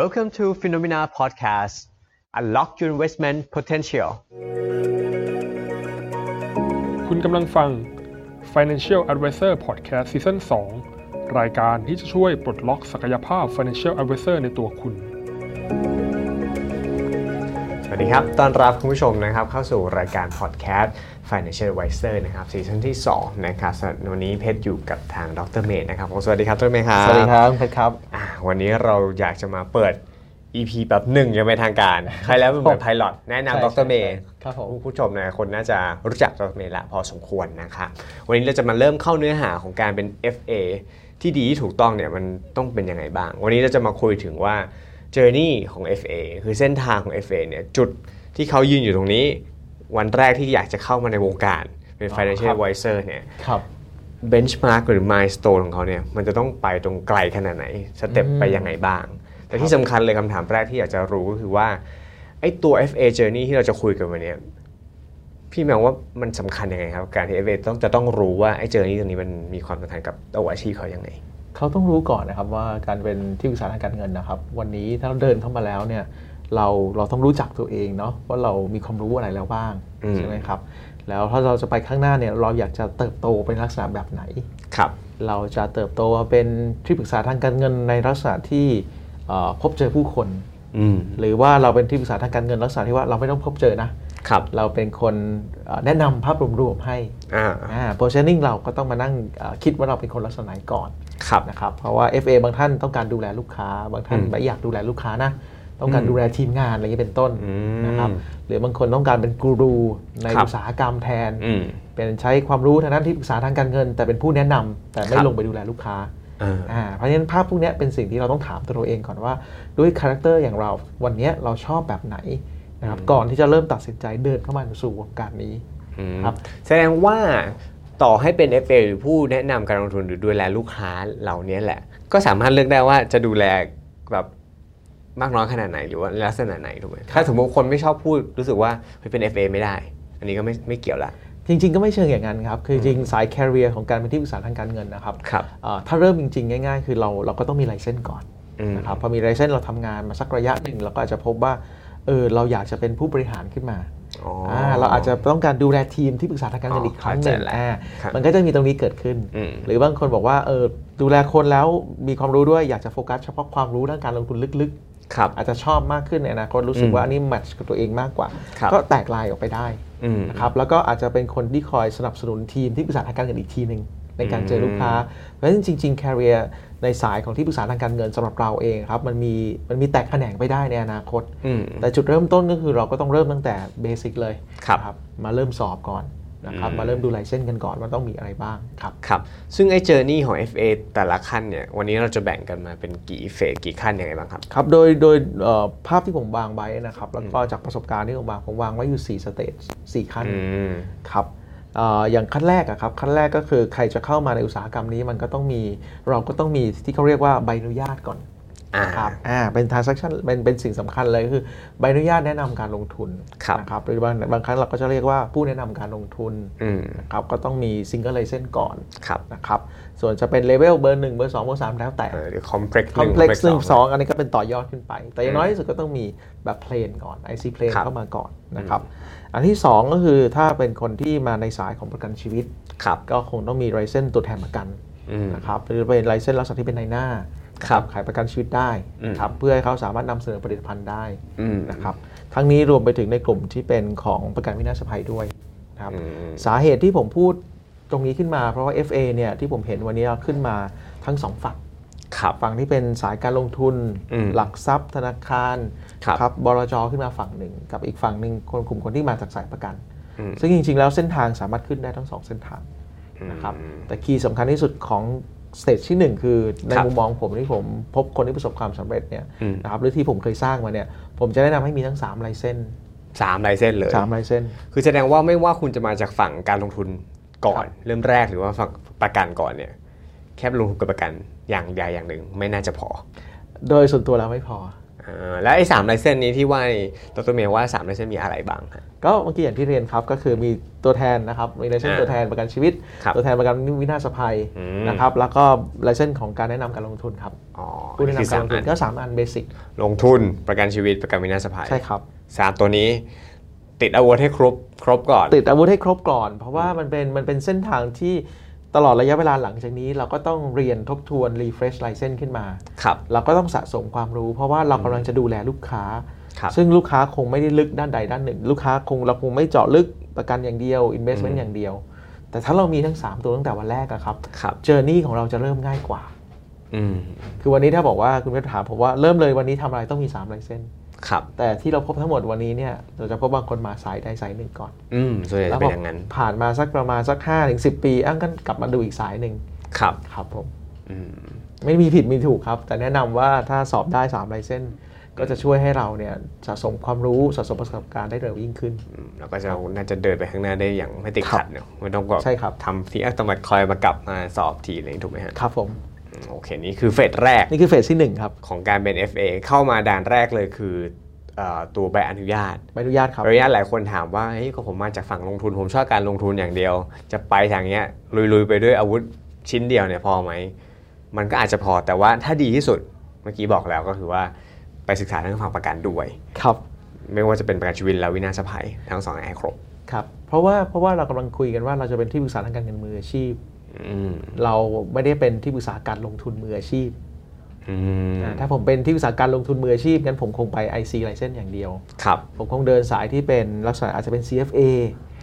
Welcome to Phenomena Podcast. Unlock your investment potential. คุณกำลังฟัง Financial Advisor Podcast Season 2 รายการที่จะช่วยปลดล็อกศักยภาพ Financial Advisor ในตัวคุณ วัสดีครับต้อนรับคุณผู้ชมนะครับเข้าสู่รายการ Podcast Financial Advisor นะครับซีซั่นที่ 2 นะครับสำหรับวันนี้เพชรอยู่กับทางดรเมย์นะครับผมสวัสดีครับดรเมย์ครับ สวัสดีครับเพชรครับอ่าวันนี้เราอยากจะมาเปิด EP แบบหนึ่งยังไม่ทางการ ใครแล้วเป็นเหมือนไพลอตแนะใช่นำดรเมย์ครับผมผู้ชมนะคนน่าจะรู้จักดรเมย์ละพอสมควรนะครับวันนี้เราจะมาเริ่มเข้าเนื้อหาของการเป็น FA ที่ดีที่ถูกต้องเนี่ยมันต้องเป็นยังไงบ้าง วันนี้เราจะมาคุยถึงว่า journey ของ FA คือเส้นทางของ FA เนี่ยจุดที่เขายืนอยู่ตรงนี้ วันแรกที่อยากจะเข้ามาในวงการเป็น financial ครับ advisor เนี่ยครับเบนช์มาร์กหรือ milestone ของเขาเนี่ยมันจะต้องไปตรงไกลขนาดไหน สเต็ปไปยังไงบ้าง แต่ที่สำคัญเลยคำถามแรกที่อยากจะรู้ก็คือว่าไอ้ตัว FA journey ที่เราจะคุยกันวันเนี้ยพี่มองว่ามันสำคัญยังไงครับ การที่ FA ต้องจะต้องรู้ว่าไอ้ journey ตรงนี้มันมีความสำคัญกับตัวอาชีพเขายังไง เขาต้องรู้ก่อนนะครับว่าการเป็นที่ปรึกษาทางการเงินนะครับ วันนี้ถ้าเราเดินเข้ามาแล้วเนี่ยเราเราต้องรู้จักตัวเองเนาะว่าเรามีความรู้อะไรแล้วบ้างอืมใช่ไหมครับแล้วถ้าเราจะไปข้างหน้าเนี่ยเราอยากจะเติบโตเป็นลักษณะแบบไหนครับ เราจะเติบโตมาเป็นที่ปรึกษาทางการเงินในลักษณะที่เอ่อพบเจอผู้คนอืมหรือว่าเราเป็นที่ปรึกษาทางการเงินลักษณะที่ว่าเราไม่ต้องพบเจอนะครับเราเป็นคนเอ่อแนะนำภาพรวมๆให้อ่าอ่า positioning เราก็ต้องมานั่งเอ่อคิดว่าเราเป็นคนลักษณะไหนก่อนครับ นะครับเพราะว่า FA บางท่านต้องการดูแลลูกค้า บางท่านอืมไม่อยากดูแลลูกค้านะต้องการอืมดูแลทีมงานอะไรอย่างนี้เป็นต้นอืมนะครับหรือบางคนต้องการเป็นกูรูในครับอุตสาหกรรมแทนอืมเป็นใช้ความรู้ทางด้านที่ปรึกษาทางการเงิน แต่เป็นผู้แนะนำแต่ไม่ครับลงไปดูแลลูกค้าอ่าอ่าเพราะฉะนั้นภาพพวกเนี้ยเป็นสิ่งที่เราต้องถามตัวเราเองก่อนว่าด้วย character อย่างเราวันเนี้ยเราชอบแบบไหนนะครับก่อนที่จะเริ่มตัดสินใจเดินเข้ามาสู่วงการนี้อืมครับแสดงว่า ต่อให้เป็น FA หรือผู้แนะนำการลงทุนหรือดูแลลูกค้าเหล่านี้แหละ ก็สามารถเลือกได้ว่าจะดูแลแบบมากน้อยขนาดไหนหรือว่าลักษณะไหนถูกไหมถ้าสมมติคนไม่ชอบพูดรู้สึกว่าเฮ้ยเป็น FA ไม่ได้ อันนี้ก็ไม่ไม่เกี่ยวละจริง ๆ ก็ไม่เชิงอย่างนั้นครับ คือจริงๆสายแคริเอร์ของการเป็นที่ปรึกษาทางการเงินนะครับครับเอ่อถ้าเริ่มจริง ๆ ง่าย ๆ คือเราเราก็ต้องมีไลเซนส์ก่อนอืมนะครับพอมีไลเซนส์เราทำงานมาสักระยะหนึ่งเราก็อาจจะพบว่าเออเราอยากจะเป็นผู้บริหารขึ้นมาอ๋ออ่า เราอาจจะต้องการดูแลทีมที่ปรึกษาทางการเงินอีกครั้งหนึ่งเข้าใจแล้วอ่าครับมันก็จะมีตรงนี้เกิดขึ้นอืมหรือบางคนบอกว่าเออดูแลคนแล้วมีความรู้ด้วยอยากจะโฟกัสเฉพาะความรู้ด้านการลงทุนลึกครับๆอาจจะชอบมากขึ้นในอนาคตรู้สึกอืมว่าอันนี้แมทช์กับตัวเองมากกว่าครับก็แตกลายออกไปได้อืมนะครับแล้วก็อาจจะเป็นคนที่คอยสนับสนุนทีมที่ปรึกษาทางการเงินอีกทีหนึ่ง ในการเจอลูกค้า เพราะฉะนั้นจริง ๆ career ในสายของที่ปรึกษาทางการเงินสำหรับเราเองครับมันมีมันมีแตกแขนงไปได้ในอนาคตอืมแต่จุดเริ่มต้นก็คือเราก็ต้องเริ่มตั้งแต่เบสิกเลยครับนะมาเริ่มสอบก่อนนะครับอืมมาเริ่มดูไลเซนส์กันก่อนว่าต้องมีอะไรบ้างครับครับซึ่งไอ้เจอร์นี่ของ FA แต่ละขั้นเนี่ยวันนี้เราจะแบ่งกันมาเป็นกี่เฟสกี่ขั้นยังไงบ้างครับครับโดยโดยเอ่อภาพที่ผมวางไว้นะครับแล้วก็จากประสบการณ์ที่ผมวางผมวางไว้อยู่4สเตจ4ขั้นอืมครับเอ่ออย่างขั้นแรกอะครับขั้นแรกก็คือใครจะเข้ามาในอุตสาหกรรมนี้มันก็ต้องมีเราก็ต้องมีที่เขาเรียกว่าใบอนุญาตก่อนอ่านะครับอ่าเป็น transaction เป็นเป็นสิ่งสำคัญเลยก็คือใบอนุญาตแนะนำการลงทุนครับนะครับหรือบางบางครั้งเราก็จะเรียกว่าผู้แนะนำการลงทุนอืมนะครับก็ต้องมี single license ก่อนครับนะครับส่วนจะเป็นเลเวลเบอร์หนึ่งเบอร์สองเบอร์สามแล้วแต่เออหรือ complex หนึ่ง complex หนึ่ง complex สองอันนี้ก็เป็นต่อยอดขึ้นไป แต่อย่างน้อยอืมที่สุดก็ต้องมีแบบ plain ก่อน IC plain ครับเข้ามาก่อนนะครับ อันที่สองก็คือถ้าเป็นคนที่มาในสายของประกันชีวิตครับก็คงต้องมี license ตัวแทนประกันอืมนะครับหรือเป็น license ลักษณะที่เป็นนายหน้าครับขายประกันชีวิตได้อืมนะครับเพื่อให้เขาสามารถนำเสนอผลิตภัณฑ์ได้อืมนะครับทั้งนี้รวมไปถึงในกลุ่มที่เป็นของประกันวินาศภัยด้วยนะครับอืมสาเหตุที่ผมพูดตรงนี้ขึ้นมาเพราะว่า FA เนี่ยที่ผมเห็นวันนี้ขึ้นมาทั้งสองฝั่งครับ ฝั่งที่เป็นสายการลงทุนอืมหลักทรัพย์ธนาคารครับบลจขึ้นมาฝั่งหนึ่ง กับอีกฝั่งหนึ่งคนกลุ่มคนที่มาจากสายประกันอืมซึ่งจริง ๆ แล้วเส้นทางสามารถขึ้นได้ทั้งสองเส้นทางนะครับแต่ key สำคัญที่สุดของ stage ที่ 1 คือในครับมุมมองผมที่ผมพบคนที่ประสบความสำเร็จเนี่ยอืมนะครับหรือที่ผมเคยสร้างมาเนี่ยผมจะแนะนำให้มีทั้ง3ลายเส้นสามลายเส้นเลยสามลายเส้น คือแสดงว่าไม่ว่าคุณจะมาจากฝั่งการลงทุนก่อน เริ่มแรกหรือว่าฝั่งประกันก่อนเนี่ย แค่ลงทุนกับประกันอย่างใดอย่างหนึ่งไม่น่าจะพอ โดยส่วนตัวแล้วไม่พออ่าแล้วไอ้สามไลเซนนี้ที่ว่านี่ดรเมย์ว่าสามไลเซนมีอะไรบ้างฮะก็เมื่อกี้อย่างที่เรียนครับก็คือมีตัวแทนนะครับมีไลเซนอ่าตัวแทนประกันชีวิตครับตัวแทนประกันวินาศภัยอืมนะครับแล้วก็ไลเซนของการแนะนำการลงทุนครับอ๋อผู้แนะคือนำการสามลงทุอันนก็สามอันเบสิกลงทุนประกันชีวิตประกันวินาศภัยใช่ครับสามตัวนี้ติดอาวุธให้ครบครบก่อน ติดอาวุธให้ครบก่อน เพราะว่ามันเป็นมันเป็นเส้นทางที่ ตลอดระยะเวลาหลังจากนี้เราก็ต้องเรียนทบทวน refresh license ขึ้นมาครับเราก็ต้องสะสมความรู้ เพราะว่าเรากำลังจะดูแลลูกค้าครับซึ่งลูกค้าคงไม่ได้ลึกด้านใดด้านหนึ่ง ลูกค้าคงเราคงไม่เจาะลึกประกันอย่างเดียว investment อย่างเดียว แต่ถ้าเรามีทั้ง 3 ตัวตั้งแต่วันแรกอะครับครับเจอร์นี่ของเราจะเริ่มง่ายกว่าอืมคือวันนี้ถ้าบอกว่าคุณเพชรถามผมว่าเริ่มเลยวันนี้ทำอะไรต้องมี3 license ครับแต่ที่เราพบทั้งหมดวันนี้เนี่ยเราจะพบบางคนมาสายใดสายหนึ่งก่อน อืมส่วนใหญ่แล้จะวเป็พนออย่างนั้น ผ่านมาสักประมาณสัก5ถึง10ปีอ้างกันกลับมาดูอีกสายหนึ่งครับครับผมอืมไม่มีผิดมีถูกครับ แต่แนะนำว่าถ้าสอบได้3ไลเซนก็จะช่วยให้เราเนี่ยสะสมความรู้สะสมประสบการณ์ได้เร็วยิ่งขึ้นอืมแล้วก็จะน่าจะเดินไปข้างหน้าได้อย่างไม่ติดขัดเนาะไม่ต้องแบบใช่ครับทำที่ต้องมาคอยมากลับมาสอบทีอะไรอย่างนี้ถูกไหมฮะครับผมอืม โอเค นี่คือเฟสแรก นี่คือเฟสที่ 1 ครับ ของการเป็น FA เข้ามาด่านแรกเลยคือเอ่อตัวใบอนุญาตใบอนุญาตครับใบอนุญาตหลายคนถามว่าเฮ้ยก็ผมมาจากฝั่งลงทุนผมชอบการลงทุนอย่างเดียว จะไปทางเนี้ยลุยๆไปด้วยอาวุธชิ้นเดียวเนี่ยพอไหมมันก็อาจจะพอแต่ว่าถ้าดีที่สุดเมื่อกี้บอกแล้วก็คือว่าไปศึกษาทางฝั่งประกันด้วยครับ ไม่ว่าจะเป็นประกันชีวิตและวินาศภัยทั้งสองอย่างให้ครบครับเพราะว่าเพราะว่าเรากำลังคุยกันว่าเราจะเป็นที่ปรึกษาทางการเงินมืออาชีพอืม เราไม่ได้เป็นที่ปรึกษาการลงทุนมืออาชีพอืมอ่าถ้าผมเป็นที่ปรึกษาการลงทุนมืออาชีพงั้นผมคงไป IC ไลเซนอย่างเดียวครับผมคงเดินสายที่เป็นลักษณะอาจจะเป็น CFA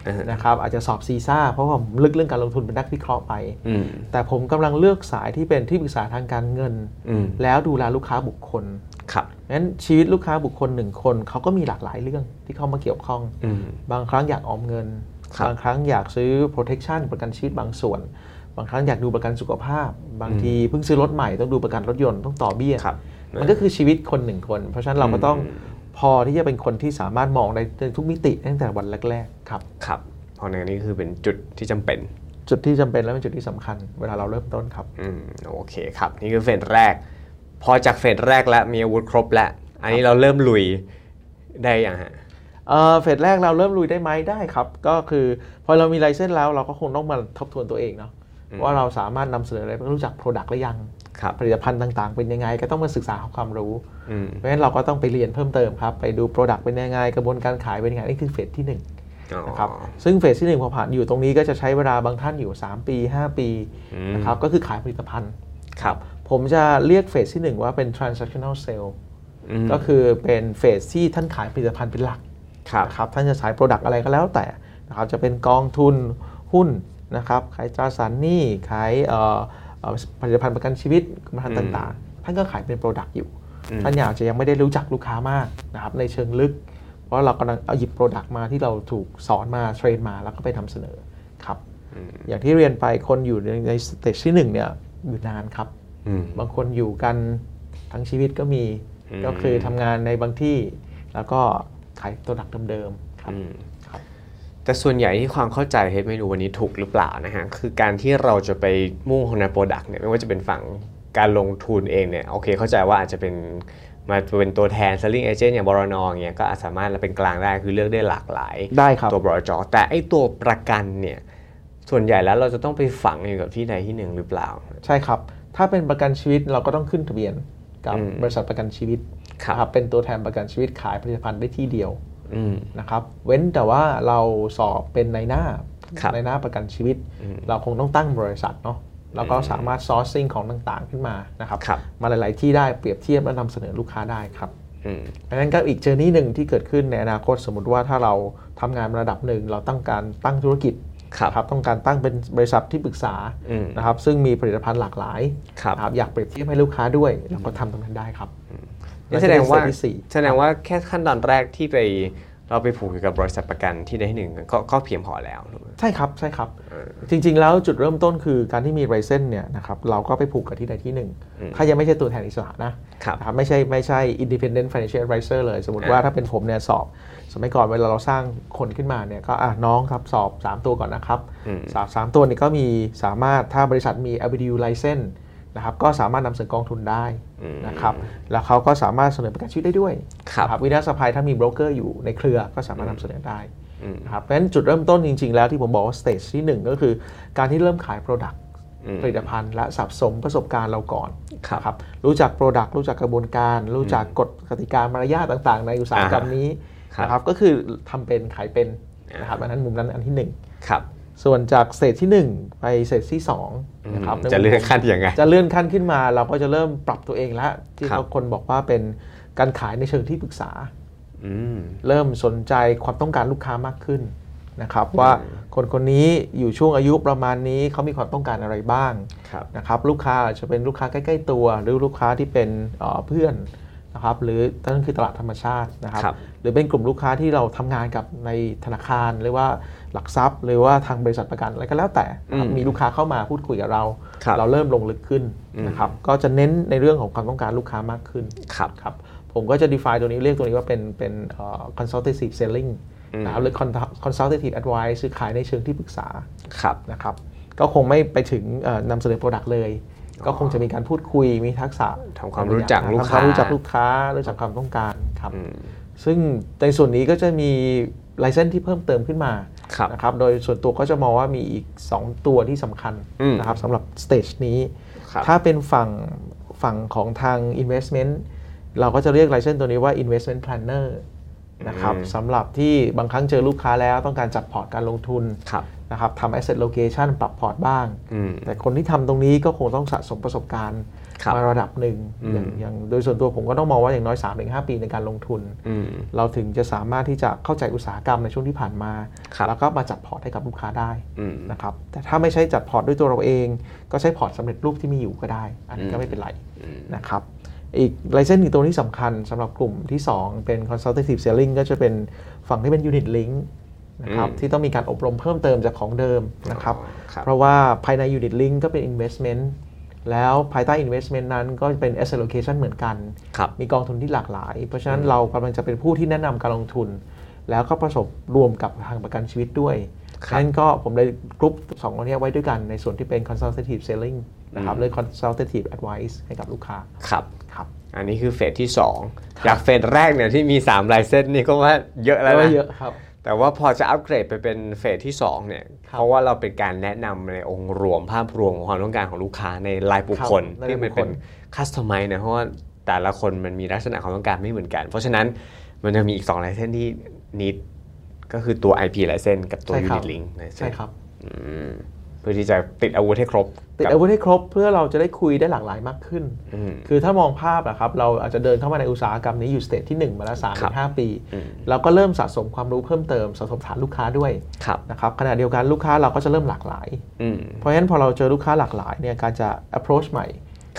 อ่าฮะนะครับอาจจะสอบซีซ่าเพราะว่าผมลึกเรื่องการลงทุนเป็นนักวิเคราะห์ไปอืมแต่ผมกำลังเลือกสายที่เป็นที่ปรึกษาทางการเงินอืมแล้วดูแลลูกค้าบุคคลครับงั้นชีวิตลูกค้าบุคคลหนึ่งคนเขาก็มีหลากหลายเรื่องที่เข้ามาเกี่ยวข้องอืมบางครั้งอยากออมเงินครับบางครั้งอยากซื้อ protection ประกันชีวิตบางส่วนบางครั้งอยากดูประกันสุขภาพ บางทีเพิ่งซื้อรถใหม่ต้องดูประกันรถยนต์ต้องต่อเบี้ยครับมันก็คือชีวิตคนหนึ่งคน เพราะฉะนั้นเราก็ต้องอืมพอที่จะเป็นคนที่สามารถมองในทุกมิติตั้งแต่วันแรกๆครับครับเพราะในนี้คือเป็นจุดที่จำเป็น จุดที่จำเป็นและเป็นจุดที่สำคัญ เวลาเราเริ่มต้นครับอืมโอเคครับ นี่คือเฟสแรก พอจากเฟสแรกแล้วมีอาวุธครบแล้ว อันนี้เราเริ่มลุยได้ยังฮะเอ่อเฟสแรกเราเริ่มลุยได้ไหมได้ครับ ก็คือพอเรามีไลเซนส์แล้วเราก็คงต้องมาทบทวนตัวเองเนาะอืม ว่าเราสามารถนำเสนออะไรรู้จัก Product หรือยังครับผลิตภัณฑ์ต่างๆ เป็นยังไง ก็ต้องมาศึกษาหาความรู้อืมเพราะฉะนั้นเราก็ต้องไปเรียนเพิ่มเติมครับ ไปดู Product เป็นยังไง กระบวนการขายเป็นยังไงนี่คือ phase ที่1นงอ๋อนะครับซึ่ง phase ที่1พอผ่านอยู่ตรงนี้ก็จะใช้เวลาบางท่านอยู่ 3 ปี 5 ปีอืมนะครับก็คือขายผลิตภัณฑ์ครับผมจะเรียก phase ที่ 1 ว่าเป็น transactional sale อืมก็คือเป็น phase ที่ท่านขายผลิตภัณฑ์เป็นหลักครับนะครับท่านจะขาย product อะไรก็แล้วแต่นะครับจะเป็นกองทุนหุ้น นะครับขายตราสารหนี้ขายเอ่อเอ่อผลิตภัณฑ์ประกันชีวิตกรมธรรม์ต่างๆ ท่านก็ขายเป็น product อยู่อืมท่านอาจจะยังไม่ได้รู้จักลูกค้ามากนะครับในเชิงลึก เพราะเรากำลังเอาหยิบ product มาที่เราถูกสอนมา train มาแล้วก็ไปนำเสนอครับอืมอย่างที่เรียนไปคนอยู่ในใน stage ที่หนึ่งเนี่ยอยู่นานครับอืมบางคนอยู่กันทั้งชีวิตก็มีอืมก็คือทำงานในบางที่ แล้วก็ขาย product เดิมๆครับอืมครับ แต่ส่วนใหญ่ที่ความเข้าใจเฮดไม่รู้วันนี้ถูกหรือเปล่านะฮะคือการที่เราจะไปมุ่งในโปรดักต์เนี่ยไม่ว่าจะเป็นฝั่งการลงทุนเองเนี่ยโอเคเข้าใจว่าอาจจะเป็นมาเป็นตัวแทน selling agent อย่างบรนอย่างเงี้ยก็อาจสามารถเป็นกลางได้คือเลือกได้หลากหลายได้ครับตัวบรจแต่ไอตัวประกันเนี่ยส่วนใหญ่แล้วเราจะต้องไปฝังอยู่กับที่ใดที่หนึ่งหรือเปล่า ใช่ครับ ถ้าเป็นประกันชีวิตเราก็ต้องขึ้นทะเบียนกับอืมบริษัทประกันชีวิตครับนะเป็นตัวแทนประกันชีวิตขายผลิตภัณฑ์ได้ที่เดียวอืม นะครับเว้นแต่ว่าเราสอบเป็นนายหน้าครับนายหน้าประกันชีวิตอืมเราคงต้องตั้งบริษัทเนาะเราก็สามารถ sourcing ของต่างๆขึ้นมานะครับครับมาหลาย ๆ ที่ได้เปรียบเทียบและนำเสนอลูกค้าได้ครับอืมดังนั้นก็อีก journey หนึ่งที่เกิดขึ้นในอนาคตสมมติว่าถ้าเราทำงานระดับหนึ่งเราต้องการตั้งธุรกิจครับนะครับต้องการตั้งเป็นบริษัทที่ปรึกษาอืมนะครับซึ่งมีผลิตภัณฑ์หลากหลายครับนะครับอยากเปรียบเทียบให้ลูกค้าด้วยเราก็ทำตรงนั้นได้ครับนี่ แสดงว่าและจะเป็นสเต็ปที่สี่แสดงว่าแค่ขั้นตอนแรกที่ไปเราไปผูกอยู่กับบริษัทประกันที่ใดที่หนึ่งก็ก็เพียงพอแล้วถูกไหมใช่ครับใช่ครับ จริง ๆ แล้วจุดเริ่มต้นคือการที่มีไรเซนเนี่ยนะครับเราก็ไปผูกกับที่ใดที่หนึ่งอืมถ้ายังไม่ใช่ตัวแทนอิสระนะครับนะครับไม่ใช่ไม่ใช่ independent financial advisor เลย สมมติว่าถ้าเป็นผมเนี่ยสอบ สมัยก่อนเวลาเราสร้างคนขึ้นมาเนี่ยก็อะน้องครับสอบ 3 ตัวก่อนนะครับอืมสามสามตัวนี้ก็มีสามารถถ้าบริษัทมี LBDU license นะครับก็สามารถนำเสนอกองทุนได้อืมนะครับแล้วเขาก็สามารถเสนอประกันชีวิตได้ด้วยครับนะวินาศภัยถ้ามีโบรกเกอร์อยู่ในเครือก็สามารถนำเสนอได้อืมนะครับเพราะฉะนั้นจุดเริ่มต้นจริง ๆ แล้วที่ผมบอกว่า stage ที่ 1 ก็คือการที่เริ่มขาย Product อืมผลิตภัณฑ์และสะสมประสบการณ์เราก่อนครับนะครับรู้จัก Product รู้จักกระบวนการ รู้จักกฎกติกามารยาทต่างๆ ในอุตสาหกรรมนี้ครับนะครับก็คือทำเป็นขายเป็นนะครับอันนั้นมุมนั้นอันที่ครับ1 ส่วนจากสเตจที่ 1 ไปสเตจที่2นะครับจะเลื่อนขั้นยังไง จะเลื่อนขั้นขึ้นมาเราก็จะเริ่มปรับตัวเองแล้วที่ครับเขาคนบอกว่าเป็นการขายในเชิงที่ปรึกษาอืมเริ่มสนใจความต้องการลูกค้ามากขึ้นนะครับว่าคนคนนี้อยู่ช่วงอายุประมาณนี้เขามีความต้องการอะไรบ้างครับนะครับลูกค้าอาจจะเป็นลูกค้าใกล้ ๆ ตัว หรือลูกค้าที่เป็นเอ่อเพื่อน นะครับหรือนั่นคือตลาดธรรมชาตินะครับครับหรือเป็นกลุ่มลูกค้าที่เราทำงานกับในธนาคารหรือว่าหลักทรัพย์ หรือว่าทางบริษัทประกันอะไรก็แล้วแต่นะครับอืมมีลูกค้าเข้ามาพูดคุยกับเราครับเราเริ่มลงลึกขึ้นอืมนะครับก็จะเน้นในเรื่องของความต้องการลูกค้ามากขึ้นครับครับผมก็จะ define ตัวนี้เรียกตัวนี้ว่าเป็นเป็นเอ่อ consultative selling อืมนะครับหรือ con- consultative advice คือขายในเชิงที่ปรึกษาครับนะครับก็คงไม่ไปถึงเอ่อนำเสนอ Product เลย ก็คงจะมีการพูดคุยมีทักษะทำความรู้จักลูกค้า ทำคค้าวามรู้จักลูกค้ารู้จักความต้องการครับอืมซึ่งในส่วนนี้ก็จะมี license ที่เพิ่มเติมขึ้นมาครับนะครับโดยส่วนตัวก็จะมองว่ามีอีก 2 ตัวที่สำคัญอืมนะครับสำหรับ stage นี้ครับถ้าเป็นฝั่งฝั่งของทาง investment เราก็จะเรียก license ตัวนี้ว่า investment planner นะครับอืมสำหรับที่บางครั้งเจอลูกค้าแล้วต้องการจัดพอร์ตการลงทุนครับ นะครับทำ asset allocation ปรับพอร์ตบ้างอืมแต่คนที่ทำตรงนี้ก็คงต้องสะสมประสบการณ์ครับมาระดับหนึ่งอืมอย่างอย่างโดยส่วนตัวผมก็ต้องมองว่าอย่างน้อย 3-5 ปีในการลงทุนอืมเราถึงจะสามารถที่จะเข้าใจอุตสาหกรรมในช่วงที่ผ่านมาครับแล้วก็มาจัดพอร์ตให้กับลูกค้าได้อืมนะครับแต่ถ้าไม่ใช่จัดพอร์ตด้วยตัวเราเอง ก็ใช้พอร์ตสำเร็จรูปที่มีอยู่ก็ได้ อันนี้อืมก็ไม่เป็นไรอืมนะครับอีก license อีกตัวที่สำคัญสำหรับกลุ่มที่ 2 เป็น consultative selling ก็จะเป็นฝั่งที่เป็น unit link นะครับอืมที่ต้องมีการอบรมเพิ่มเติมจากของเดิมนะครับอ๋อครับเพราะว่าภายใน unit link ก็เป็น investment แล้วภายใต้ investment นั้นก็เป็น asset allocation เหมือนกันครับมีกองทุนที่หลากหลาย เพราะฉะนั้นเรากำลังจะเป็นผู้ที่แนะนำการลงทุน แล้วก็ประสบรวมกับทางประกันชีวิตด้วยครับนั้นก็ผมเลยกรุ๊ปสองคนนี้ไว้ด้วยกันในส่วนที่เป็น consultative selling นะครับอืมหรือ consultative advice ให้กับลูกค้าครับครับ อันนี้คือเฟสที่ 2 จาก phase แรกเนี่ยที่มี3 license นี่ก็ว่าเยอะแล้วแล้วนะเยอะครับ แต่ว่าพอจะอัปเกรดไปเป็น phase ที่2เนี่ยครับเพราะว่าเราเป็นการแนะนำในองค์รวมภาพรวมของความต้องการของลูกค้าในรายบุคคลครับที่มันเป็นรายบุคคล customize นะเพราะว่าแต่ละคนมันมีลักษณะความต้องการไม่เหมือนกัน เพราะฉะนั้นมันจะมีอีก2 license ที่ need ก็คือตัว IP license กับตัวใช่ครับ Unit Link ใช่ครับอืม เพื่อที่จะติดอาวุธให้ครบ ติดกับอาวุธให้ครบ เพื่อเราจะได้คุยได้หลากหลายมากขึ้นอืมคือถ้ามองภาพนะครับเราอาจจะเดินเข้ามาในอุตสาหกรรมนี้อยู่สเตจที่ 1 มาแล้ว3ามครับห้าปีอืมเราก็เริ่มสะสมความรู้เพิ่มเติมสะสมฐานลูกค้าด้วยครับนะครับขณะเดียวกันลูกค้าเราก็จะเริ่มหลากหลายอืมเพราะฉะนั้นพอเราเจอลูกค้าหลากหลายเนี่ยการจะ approach ใหม่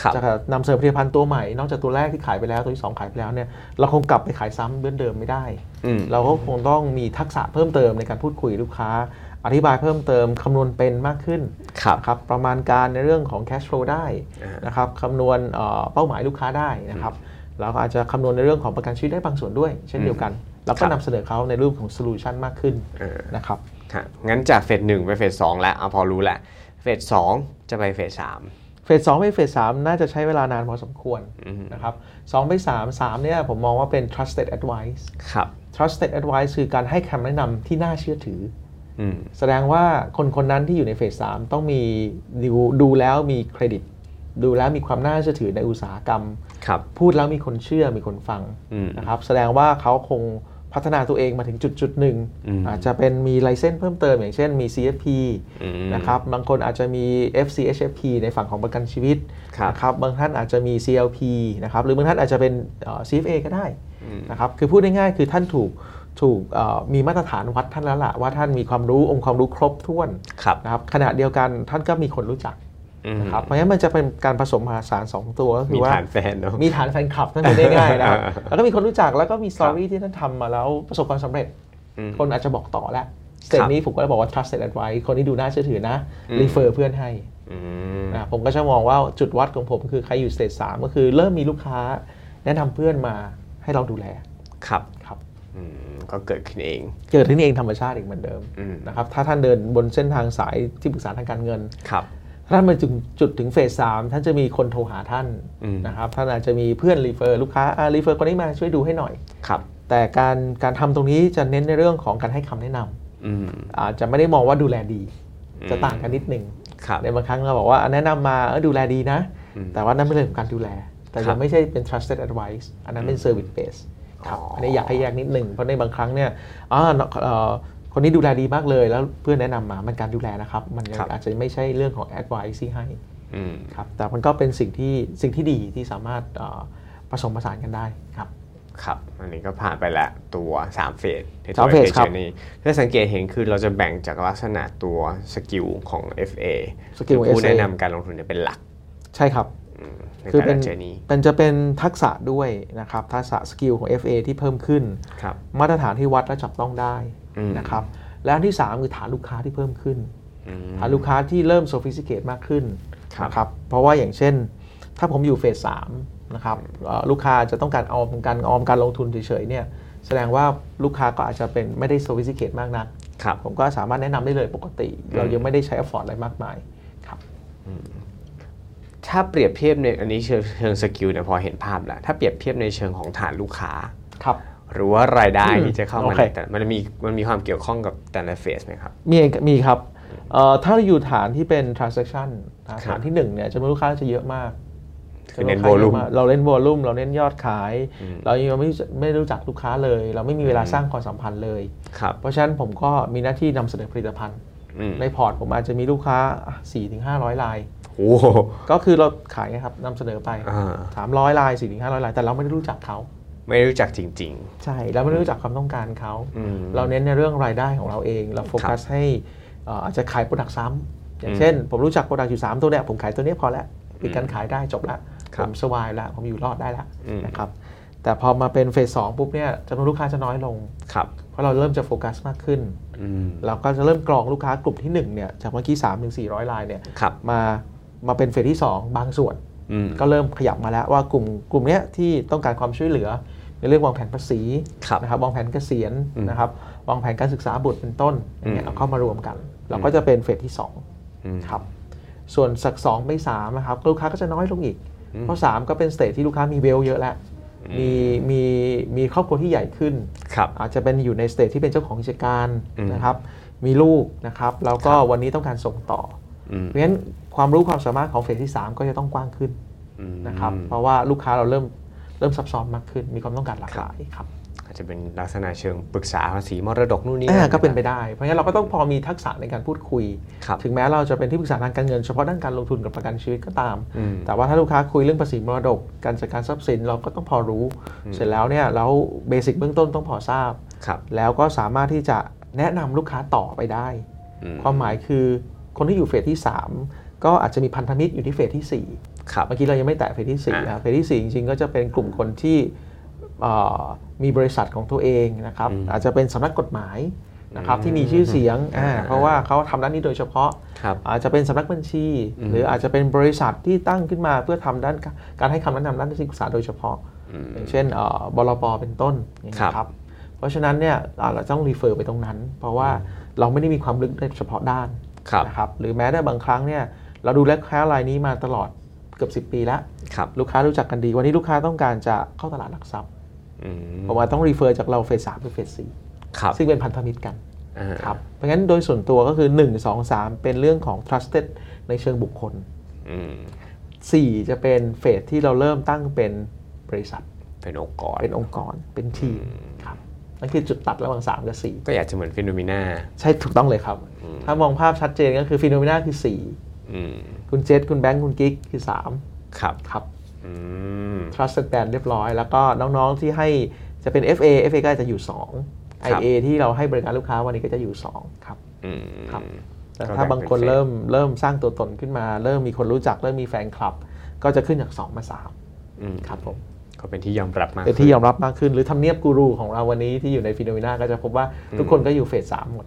ครับจะนำเสนอผลิตภัณฑ์ตัวใหม่ นอกจากตัวแรกที่ขายไปแล้วตัวที่สองขายไปแล้วเนี่ยเราคงกลับไปขายซ้ำเดิมเดิมไม่ได้อืมเราก็คงต้องมีทักษะเพิ่มเติมในการพูดคุยลูกค้า อธิบายเพิ่มเติมคำนวณเป็นมากขึ้นครับนะครับประมาณการในเรื่องของ cash flow ได้อ่านนะครับคำนวณเอ่อเป้าหมายลูกค้าได้นะครับแล้วก็อาจจะคำนวณในเรื่องของประกันชีวิตได้บางส่วนด้วย เช่นเดียวกันเราคก็รับนำเสนอเขาในรูปของ solution มากขึ้นเออนะครับฮะงั้นจากเฟสหนึ่งไปเฟสสองแล้วเอาพอรู้แหละเฟสสองจะไปเฟสสามเฟสสองไปเฟสสามน่าจะใช้เวลานานพอสมควรอืมนะครับสองไปสามสามเนี่ยผมมองว่าเป็น trusted advice ครับ trusted advice คือการให้คำแนะนำที่น่าเชื่อถืออืม แสดงว่าคนคนนั้นที่อยู่ในเฟสสามต้องมีดูดูแล้วมีเครดิต ดูแล้วมีความน่าเชื่อถือในอุตสาหกรรมครับพูดแล้วมีคนเชื่อมีคนฟังอืมนะครับ แสดงว่าเขาคงพัฒนาตัวเองมาถึงจุดจุดหนึ่งอืมอาจจะเป็นมีไลเซนส์เพิ่มเติมอย่างเช่นมี CFP อืมนะครับบางคนอาจจะมี FCHFP ในฝั่งของประกันชีวิตครับนะครับบางท่านอาจจะมี CLP นะครับหรือบางท่านอาจจะเป็นเอ่อ CFA ก็ได้อืมนะครับคือพูดง่ายๆคือท่านถูก ถูกเอ่อมีมาตรฐานวัดท่านแล้วล่ะว่าท่านมีความรู้องค์ความรู้ครบถ้วนครับนะครับขณะเดียวกันท่านก็มีคนรู้จักอืมนะครับเพราะฉะนั้นมันจะเป็นการผสมผสานสองตัวก็คืมีว่าฐานแฟนเนาะมีฐานแฟนคลับนั่นเองได้ง่ายนะครับอ่าแล้วก็มีคนรู้จักแล้วก็มี story ที่ท่านทำมาแล้วประสบความสำเร็จอืมคนอาจจะบอกต่อแล้ว stage นี้ผมก็เลยบอกว่า trusted advisor คนที่ดูน่าเชื่อถือนะอืม refer เพื่อนให้อืมนะผมก็จะมองว่าจุดวัดของผมคือใครอยู่ stage สามก็คือเริ่มมีลูกค้า แนะนำเพื่อนมาให้เราดูแลครับครับอืม ก็เกิดขึ้นเอง เกิดขึ้นเองธรรมชาติอีกเหมือนเดิมอืมนะครับถ้าท่านเดินบนเส้นทางสายที่ปรึกษาทางการเงินครับถ้ามันถึงจุดถึงเฟสสามท่านจะมีคนโทรหาท่านอืมนะครับท่านอาจจะมีเพื่อนรีเฟอร์ลูกค้ารีเฟอร์คนนี้มาช่วยดูให้หน่อยครับแต่การการทำตรงนี้จะเน้นในเรื่องของการให้คำแนะนำอืมอาจจะไม่ได้มองว่าดูแลดีอืมจะต่างกันนิดนึงครับในบางครั้งเราบอกว่าแนะนำมาเออดูแลดีนะอืมแต่ว่านั่นไม่ใช่เรื่องของการดูแล แต่ครัยับงไม่ใช่เป็น trusted advice อันนั้นเป็น service base ครับอ๋ออัอันนี้อยากให้แยกนิดหนึ่งเพราะในบางครั้งเนี่ยอ่าเอ่อคนนี้ดูแลดีมากเลยแล้วเพื่อนแนะนำมามันการดูแลนะครับ มันยังครับอาจจะไม่ใช่เรื่องของ advice ที่ให้อืมครับแต่มันก็เป็นสิ่งที่สิ่งที่ดีที่สามารถเอ่อผสมผสานกันได้ครับครับอันนี้ก็ผ่านไปแล้วตัว3เฟสในสามตัวเฟส FA ครับ Journey ถ้าสังเกตเห็นคือเราจะแบ่งจากลักษณะตัวskill ของ FA skill ของผู้ FA แนะนำการลงทุนเนี่ยเป็นหลัก ใช่ครับอืมใน คือแต่ละ journey นี้เป็นจะเป็นทักษะด้วยนะครับทักษะ skill ของ FA ที่เพิ่มขึ้นครับมาตรฐานที่วัดและจับต้องได้อืมนะครับและอันที่ 3 คือฐานลูกค้าที่เพิ่มขึ้นอืมฐานลูกค้าที่เริ่ม sophisticate มากขึ้นครับนะครับเพราะว่าอย่างเช่น ถ้าผมอยู่ phase สามนะครับเอ่อลูกค้าจะต้องการออมการออมการลงทุนเฉยๆเนี่ยแสดงว่าลูกค้าก็อาจจะเป็นไม่ได้ sophisticate มากนักครับผมก็สามารถแนะนำได้เลยปกติ เรายังไม่ได้ใช้ effort อะไรมากมายครับ ถ้าเปรียบเทียบในอันนี้เชิงเชิง skill เนี่ยพอเห็นภาพแล้วถ้าเปรียบเทียบในเชิงของฐานลูกค้าครับหรือว่ารายได้อืมที่จะเข้ามาโอเคในแต่มันมีมันมีความเกี่ยวข้องกับแต่ละ phase ไหมครับมีมีครับเอ่อถ้าเราอยู่ฐานที่เป็น transaction นะฐานที่หนึ่งเนี่ยจำนวนลูกค้าจะเยอะมากคือเน้นจำวลูกค้า volume ยะมากเราเล่น volume เราเน้นยอดขาย เรายังไม่รู้จักไม่รู้จักลูกค้าเลย เราไม่มีเวลาสร้างความสัมพันธ์เลยครับเพราะฉะนั้นผมก็มีหน้าที่นำเสนอผลิตภัณฑ์อืม ในพอร์ตผมอาจจะมีลูกค้า 4-500รายโอ้โหก็คือเราขายนะครับนำเสนอไปอ่า300ราย4-500รายแต่เราไม่ได้รู้จักเขา ไม่รู้จักจริงใช่เราไม่ได้รู้จักความต้องการเขาอืมเราเน้นในเรื่องรายได้ของเราเอง เราโฟกัสให้เอ่ออาจจะขาย product ซ้ำอย่างเช่น ผมรู้จัก product อยู่3ตัวเนี่ยผมขายตัวเนี้ยพอแล้วปิดการขายได้จบละครับผมสบายแล้วผมอยู่รอดได้แล้วอืมนะครับ แต่พอมาเป็น phase สองปุ๊บเนี่ยจำนวนลูกค้าจะน้อยลงๆครับ เพราะเราเริ่มจะโฟกัสมากขึ้นอืมเราก็จะเริ่มกรองลูกค้ากลุ่มที่1เนี่ยจากเมื่อกี้3ถึง400รายเนี่ยครับ มามาเป็น phase ที่ 2 บางส่วน อืมก็เริ่มขยับมาแล้วว่ากลุ่มกลุ่มเนี้ยที่ต้องการความช่วยเหลือในเรื่องวางแผนภาษีครับ นะครับวางแผนเกษียณอืมนะครับวางแผนการศึกษาบุตรเป็นต้นอย่างเงี้ยอืม เอาเข้ามารวมกัน เราก็จะเป็น phase ที่อืม2ครับส่วนสักสองไปสามนะครับลูกค้าก็จะน้อยลงอีกเพราะ3ก็เป็น stage ที่ลูกค้ามี wealth เยอะแล้ว มีมีมีครอบครัวที่ใหญ่ขึ้นครับอาจจะเป็นอยู่ใน stage ที่เป็นเจ้าของกิจการอืมนะครับ มีลูกนะครับแล้วก็วันนี้ต้องการส่งต่ออืมเพราะฉะนั้นความรู้ความสามารถของ phase ที่ 3 ก็จะต้องกว้างขึ้นอืมนะครับ เพราะว่าลูกค้าเราเริ่มเริ่มซับซ้อนมากขึ้น มีความต้องการหลากหลายครับ อาจจะเป็นลักษณะเชิงปรึกษาภาษีมรดกนู่นนี่อ่านั่นก็เป็นไปนะครับได้ เพราะงั้นเราก็ต้องพอมีทักษะในการพูดคุยครับถึงแม้เราจะเป็นที่ปรึกษาทางการเงินเฉพาะด้านการลงทุนกับประกันชีวิตก็ตามอืมแต่ว่าถ้าลูกค้าคุยเรื่องภาษีมรดก การจัดการทรัพย์สินเราก็ต้องพอรู้ เสร็จแล้วเนี่ยแล้วเบสิกเบื้องต้นต้องพอทราบครับแล้วก็สามารถที่จะแนะนำลูกค้าต่อไปได้อืมความหมายคือคนที่อยู่เฟสที่ 3 ก็อาจจะมีพันธมิตรอยู่ที่เฟสที่4ครับเมื่อกี้เรายังไม่แตะเฟสที่4อ่านะเฟสที่ 4 จริงๆ ก็จะเป็นกลุ่มคนที่เอ่อ มีบริษัทของตัวเองนะครับอืมอาจจะเป็นสำนักกฎหมายนะครับอืมที่มีชื่อเสียงอ่าอ่าเพราะว่าเขาทำด้านนี้โดยเฉพาะครับอาจจะเป็นสำนักบัญชีอืมหรืออาจจะเป็นบริษัทที่ตั้งขึ้นมาเพื่อทำด้านการให้คำแนะนำด้านที่ปรึกษาโดยเฉพาะอืมอย่างเช่นเอ่อบลปเป็นต้นอย่างครันี้บครับ เพราะฉะนั้นเนี่ยอ่าเราต้องรีเฟอร์ไปตรงนั้น เพราะว่าเราไม่ได้มีความลึกในเฉพาะด้านครับนะครับหรือแม้แต่บางครั้งเนี่ยเราดูแลค้ารายนี้มาตลอดเกือบ 10 ปีแล้วครับลูกค้ารู้จักกันดี วันนี้ลูกค้าต้องการจะเข้าตลาดหลักทรัพย์ อืมผมว่าต้อง refer จากเรา phase สามหรือ phase สี่ครับซึ่งเป็นพันธมิตรกันอ่าครับเพราะงั้นโดยส่วนตัวก็คือ 1 2 3 เป็นเรื่องของ trusted ในเชิงบุคคลอืม4จะเป็น phase ที่เราเริ่มตั้งเป็นบริษัท เป็นองค์กร เป็นองค์กร เป็นทีมครับนั่นคือจุดตัดระหว่าง 3 กับ 4 ก็อยากจะเหมือน Finnomena ใช่ถูกต้องเลยครับ ถ้ามองภาพชัดเจนก็คือ Finnomena คืออืม4คุณเจษคุณแบงค์คุณกิ๊กคือครับ3ครับ อืม trusted brand เรียบร้อย แล้วก็น้องๆที่ให้จะเป็น FA FA ก็จะอยู่2ครับ IA ที่เราให้บริการลูกค้าวันนี้ก็จะอยู่ 2 ครับอืมครับแต่ก็ถ้าแบ่บางเป็นคนเฟสเริ่มเริ่มสร้างตัวตนขึ้นมา เริ่มมีคนรู้จักเริ่มมีแฟนคลับ ก็จะขึ้นจาก 2 มาอืม3ครับผมก็เป็นที่ยอมรับมากเป็นที่ขึ้ยอมรับมากขึ้น หรือทำเนียบกูรูของเราวันนี้ที่อยู่ในฟิโนเมนาก็จะพบว่าทุกคนก็อยู่เฟสสามหมด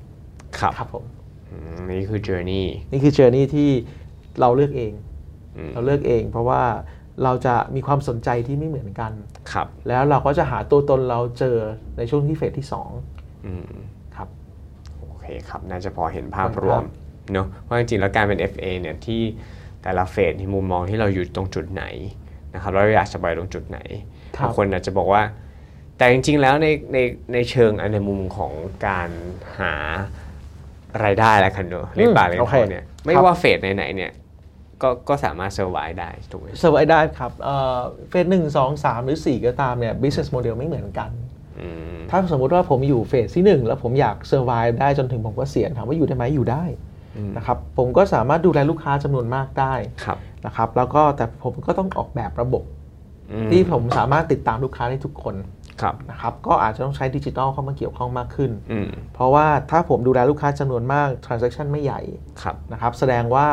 ครับครับผมอืมนี่คือ journey นี่คือเจอร์นี่ที่เราเลือกเองอืมเราเลือกเอง เพราะว่า เราจะมีความสนใจที่ไม่เหมือนกันครับ แล้วเราก็จะหาตัวตนเราเจอในช่วงที่เฟสที่อืม2ครับโอเคครับ น่าจะพอเห็นภาพรวมเนาะเพราะจริงๆแล้วการเป็น FA เนี่ยที่แต่ละเฟสที่มุมมองที่เราอยู่ตรงจุดไหนนะครับเราอยากจะไปตรงจุดไหนครับบางคนอาจจะบอกว่า แต่จริงๆแล้วในในในเชิงอันในมุมของการหารายได้แล้วกันเนอะเรียกปากเรียกโอคเคอเนี่ยไม่ครับว่า phase ไหนๆเนี่ย ก็ก็สามารถ survive ได้ถูกไหม survive ได้ครับเอ่อ phase หนึ่งสองสามหรือ 4 ก็ตามเนี่ย business model ไม่เหมือนกันอืมถ้าสมมุติว่าผมอยู่ phase ที่ 1 แล้วผมอยาก survive ได้จนถึงผมเกษียณถามว่าอยู่ได้ไหมอยู่ได้นะครับผมก็สามารถดูแลลูกค้าจำนวนมากได้ครับนะครับแล้วก็แต่ผมก็ต้องออกแบบระบบอืมที่ผมสามารถติดตามลูกค้าได้ทุกคนครับนะครับก็อาจจะต้องใช้ดิจิทัลเข้ามาเกี่ยวข้องมากขึ้นอืมเพราะว่าถ้าผมดูแลลูกค้าจำนวนมาก transaction ไม่ใหญ่ครับนะครับแสดงว่า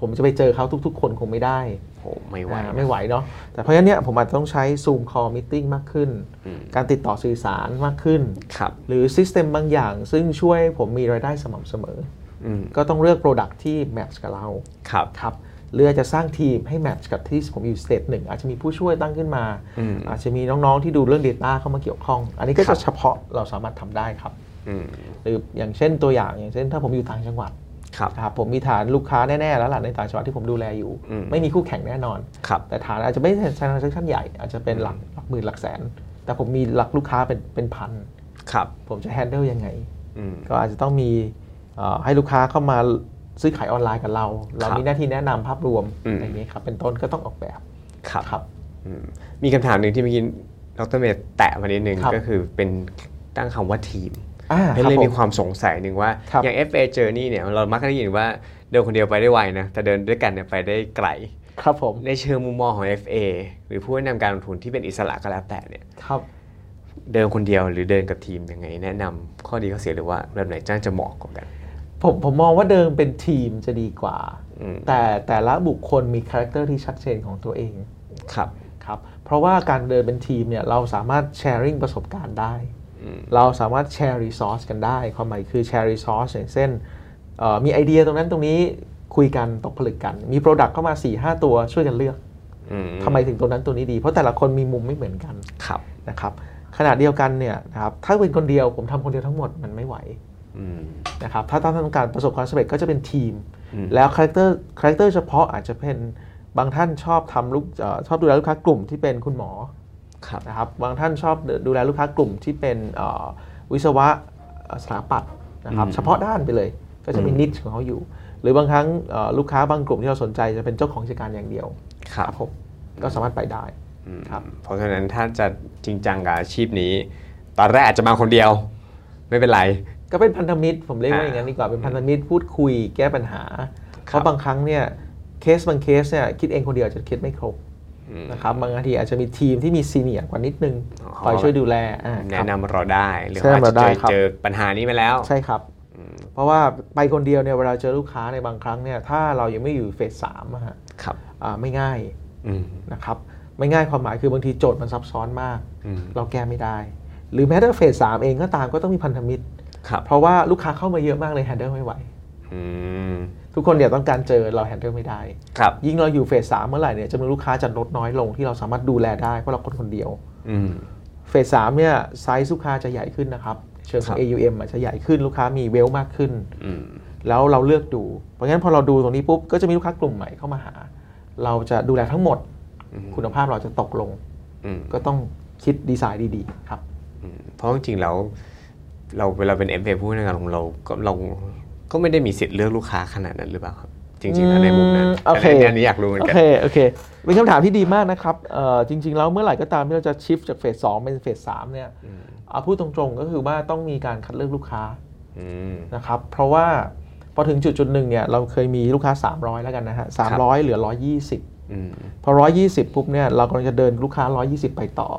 ผมจะไปเจอเขาทุกๆ คนคงไม่ได้โหไม่ไหวอ่านะไม่ไหวเนาะแต่เพราะฉะนั้นเนี่ยผมอาจจะต้องใช้ Zoom call meeting มากขึ้นอืมการติดต่อสื่อสารมากขึ้นครับหรือ System บางอย่าง ซึ่งช่วยผมมีรายได้สม่ำเสมออืมก็ต้องเลือก Product ที่ match กับเราครับครับหรืออาจจะสร้างทีมให้ match กับที่ผมอยู่สเตจหนึ่งอาจจะมีผู้ช่วยตั้งขึ้นมาอืมอาจจะมีน้องๆที่ดูเรื่อง Data เข้ามาเกี่ยวข้อง อันนี้ก็ครัจะบเฉพาะเราสามารถทำได้ครับอืมหรืออย่างเช่นตัวอย่างอย่างเช่น ถ้าผมอยู่ต่างจังหวัด ครับนะครับผมมีฐานลูกค้าแน่ ๆ แล้วล่ะในต่างจังหวัดที่ผมดูแลอยู่อืมไม่มีคู่แข่งแน่นอนครับแต่ฐานอาจจะไม่ใช่ transaction ใหญ่ อาจจะเป็นหลักหลักหมื่นหลักแสน แต่ผมมีหลักลูกค้าเป็นเป็นพันครับผมจะ handle ยังไงอืมก็อาจจะต้องมีเอ่อให้ลูกค้าเข้ามาซื้อขายออนไลน์กับเรา เรามีหน้าที่แนะนำภาพรวมอืมอย่างนี้ครับเป็นต้นก็ต้องออกแบบครับครับอืมมีคำถามหนึ่งที่เมื่อกี้ดรเมย์แตะมานิดนึงครับก็คือเป็นตั้งคำว่าทีมอ่า ให้ครับเลยผมีความสงสัยหนึ่งว่าครับอย่าง FA Journey เนี่ยเรามักได้ยินว่าเดินคนเดียวไปได้ไวนะแต่เดินด้วยกันเนี่ยไปได้ไกลครับผมในเชิงมุมมองของ FA หรือผู้แนะนำการลงทุนที่เป็นอิสระก็แล้วแต่เนี่ยครับเดินคนเดียวหรือเดินกับทีมยังไง แนะนำข้อดีข้อเสียหรือว่าแบบไหนน่าจะเหมาะกว่ากัน ผมผมมองว่าเดินเป็นทีมจะดีกว่าอืมแต่แต่ละบุคคลมี character ที่ชัดเจนของตัวเองครับครับเพราะว่าการเดินเป็นทีมเนี่ยเราสามารถ sharing ประสบการณ์ได้อืม เราสามารถแชร์ resource กันได้ ความหมายคือแชร์ resource อย่างเช่นเอ่อมีไอเดียตรงนั้นตรงนี้คุยกันตกผลึกกัน มี Product เข้ามา4 5ตัวช่วยกันเลือกอืมทำไมถึงตัวนั้นตัวนี้ดี เพราะแต่ละคนมีมุมไม่เหมือนกันครับนะครับขณะเดียวกันเนี่ยนะครับถ้าเป็นคนเดียวผมทำคนเดียวทั้งหมดมันไม่ไหวอืมนะครับถ้าต้องการประสบความสำเร็จก็จะเป็นทีมอืมแล้ว character character เฉพาะอาจจะเป็นบางท่านชอบทำลูกเอ่อชอบดูแลลูกค้ากลุ่มที่เป็นคุณหมอครับ นะครับบางท่านชอบดูแลลูกค้ากลุ่มที่เป็นเอ่อวิศวะเอ่อสถาปัตย์นะครับอืมเฉพาะด้านไปเลย ก็จะมีอืม niche ของเขาอยู่ หรือบางครั้งเอ่อลูกค้าบางกลุ่มที่เราสนใจจะเป็นเจ้าของกิจการอย่างเดียวครับผมก็สามารถไปได้อืมครับเพราะฉะนั้นถ้าจะจริงจังกับอาชีพนี้ ตอนแรกอาจจะมาคนเดียว ไม่เป็นไร ก็เป็นพันธมิตรผมเรียกว่าอ่าอย่างนั้นดีกว่าเป็นพันธมิตรพูดคุยแก้ปัญหาเพครับราะบางครั้งเนี่ยเคสบางเคสเนี่ยคิดเองคนเดียวอาจจะคิดไม่ครบอืม นะครับบางทีอาจจะมีทีมที่มีซีเนียร์กว่านิดนึงอ๋อคอยช่วยดูแลอ่าคแนะรับนำเราได้หรือแนะว่านำอาจเราจะได้เจอครับเจอปัญหานี้มาแล้วใช่ครับ เพราะว่าไปคนเดียวเนี่ยเวลาเจอลูกค้าในบางครั้งเนี่ยถ้าเรายังไม่อยู่เฟสสามอะฮะครับอ่าไม่ง่ายอืมนะครับไม่ง่ายความหมายคือบางทีโจทย์มันซับซ้อนมากอืมเราแก้ไม่ได้ หรือแม้แต่เฟสสามเองก็ตามก็ต้องมีพันธมิตรครับเพราะว่าลูกค้าเข้ามาเยอะมากเลยแฮนเดิลไม่ไหวอืม ทุกคนเดี๋ยวต้องการเจอเราแฮนเดิลไม่ได้ ครับ ยิ่งเราอยู่เฟสสามเมื่อไหร่เนี่ยจำนวนลูกค้าจะลดน้อยลงที่เราสามารถดูแลได้เพราะเราคนคนเดียวอืมเฟสสามเนี่ยไซส์ลูกค้าจะใหญ่ขึ้นนะครับเชิงขครัองบ AUM อาจจะใหญ่ขึ้นลูกค้ามีเวลมากขึ้น อืม แล้วเราเลือกดู เพราะงั้นพอเราดูตรงนี้ปุ๊บก็จะมีลูกค้ากลุ่มใหม่เข้ามาหา เราจะดูแลทั้งหมด อืม คุณภาพเราจะตกลง อืม ก็ต้องคิดดีไซน์ดีๆครับ อืมเพราะจริงๆแล้วเราเวลาเป็น FA ผู้ในการลงเราก็เรา ก็ไม่ได้มีสิทธิ์เลือกลูกค้าขนาดนั้นหรือเปล่าครับ จริงๆแล้วในมุมนั้นอืมโอเคแต่ในอันนี้อยากรู้เหมือโอนกันเคโอเคเป็นคำถามที่ดีมากนะครับเอ่อจริง ๆ แล้วเมื่อไหร่ก็ตามที่เราจะชิฟจากเฟสสองเป็นเฟสสามเนี่ยเอาพูดตรงๆก็คือว่าต้องมีการคัดเลือกลูกค้าอืมนะครับเพราะว่าพอถึงจุดจุดๆหนึ่งเนี่ยเราเคยมีลูกค้า 300 แล้วกันนะฮะ300เหลือ 120อืมพอ 120 ปุ๊บเนี่ยเรากำลังจะเดินลูกค้า 120 ไปต่อ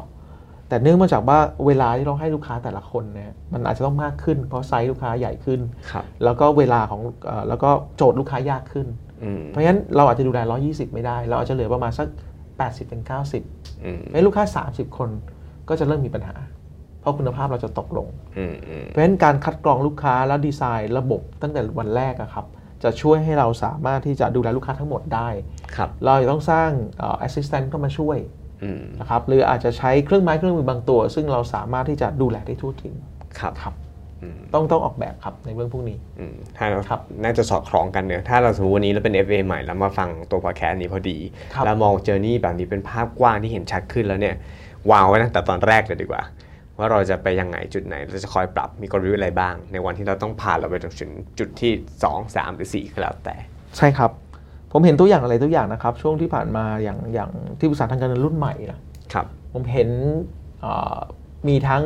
แต่เนื่องมาจากว่าเวลาที่เราให้ลูกค้าแต่ละคนเนี่ยมันอาจจะต้องมากขึ้น เพราะไซส์ลูกค้าใหญ่ขึ้นครับแล้วก็เวลาของเอ่อแล้วก็โจทย์ลูกค้ายากขึ้นอืมเพราะฉะนั้นเราอาจจะดูแล 120 ไม่ได้ เราอาจจะเหลือประมาณสัก 80เป็น90อืมให้ลูกค้า 30 คนก็จะเริ่มมีปัญหา เพราะคุณภาพเราจะตกลงอืมอืมเพราะฉะนั้นการคัดกรองลูกค้าแล้วดีไซน์ระบบตั้งแต่วันแรกอะครับจะช่วยให้เราสามารถที่จะดูแลลูกค้าทั้งหมดได้ครับเราจะต้องสร้างเอ่อ assistant เข้ามาช่วยอืม นะครับหรืออาจจะใช้เครื่องไม้เครื่องมือบางตัว ซึ่งเราสามารถที่จะดูแลได้ทั่วถึงครับครับต้องต้องออกแบบครับในเรื่องพวกนี้อืมถ้าเราครับน่าจะสอดคล้องกันเนอะถ้าเราสมมติวันนี้เราเป็น FA ใหม่แล้วมาฟังตัวพอดแคสต์นี้พอดีครับแล้วมองเจอร์นี่แบบนี้เป็นภาพกว้างที่เห็นชัดขึ้นแล้วเนี่ย วางไว้ตั้งแต่ตอนแรกเลยดีกว่า ว่าเราจะไปยังไงจุดไหน เราจะคอยปรับมีกลยุทธ์อะไรบ้าง ในวันที่เราต้องผ่านเราไปถึงจุดที่ 2 3 หรือ4ก็แล้วแต่ ใช่ครับ ผมเห็นตัวอย่างอะไรตัวอย่างนะครับ ช่วงที่ผ่านมาอย่างอย่างที่ปรึกษาทางการเงินรุ่นใหม่นะครับ ผมเห็นเอ่อมีทั้ง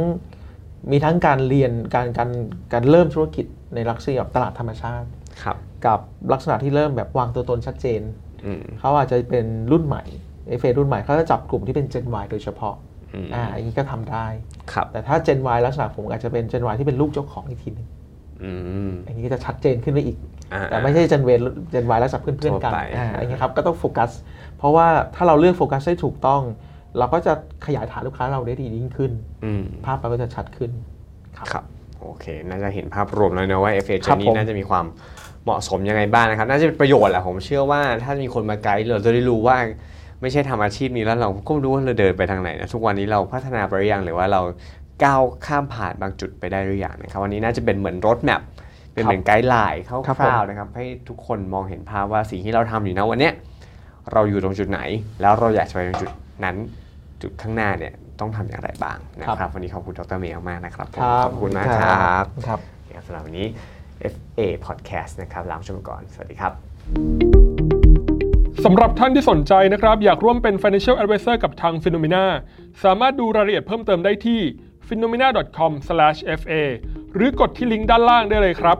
มีทั้งการเรียนการการการเริ่มธุรกิจในลักษณะแบบตลาดธรรมชาติครับกับลักษณะที่เริ่มแบบวางตัวตนชัดเจนอืมเขาอาจจะเป็นรุ่นใหม่ FA รุ่นใหม่เขาจะจับกลุ่มที่เป็น Gen Y โดยเฉพาะอืมอ่าอย่างนี้ก็ทำได้ครับแต่ถ้า Gen Y ลักษณะผมอาจจะเป็น Gen Y ที่เป็นลูกเจ้าของอีกทีหนึง อืมอันนี้ก็จะชัดเจนขึ้นไปอีกอ่าแต่ไม่ใช่ Gen Y Gen Y ลักษณะเพื่อนๆกันทั่วไปอ่าอย่างนี้ยครับก็ต้องโฟกัส เพราะว่าถ้าเราเลือกโฟกัสได้ถูกต้อง เราก็จะขยายฐานลูกค้าเราได้ดียิ่งขึ้นอืมภาพเราก็จะชัดขึ้นครับโอเค น่าจะเห็นภาพรวมแล้วนะว่า FA ครับนี้ผมน่าจะมีความเหมาะสมยังไงบ้างนะครับ น่าจะเป็นประโยชน์แหละผมเชื่อว่าถ้ามีคนมาไกด์เราจะได้รู้ว่าไม่ใช่ทำอาชีพนี้แล้วเราก็ไม่รู้ว่าเราเดินไปทางไหนนะทุกวันนี้เราพัฒนาไปหรือยังหรือว่าเรา ก้าวข้ามผ่านบางจุดไปได้หรือยังนะครับวันนี้น่าจะเป็นเหมือนรถแมพเป็นเหมือนไกด์ไลน์คครับผร่ามวๆนะครับ ให้ทุกคนมองเห็นภาพว่าสิ่งที่เราทำอยู่นะวันเนี้ยเราอยู่ตรงจุดไหน แล้วเราอยากจะไปตรงจุดนั้นจุดข้างหน้าเนี่ยต้องทำอย่างไรบ้างนะครับ วันนี้ขอบคุณดรเมย์มากๆนะครับผมขอบคุณมากครับครับสำหรับวันนี้ FA Podcast นะครับลาผู้ชมก่อน สวัสดีครับสำหรับท่านที่สนใจนะครับ อยากร่วมเป็น Financial Advisor กับทาง Phenomena สามารถดูรายละเอียดเพิ่มเติมได้ที่ phenomena.com/fa หรือกดที่ลิงก์ด้านล่างได้เลยครับ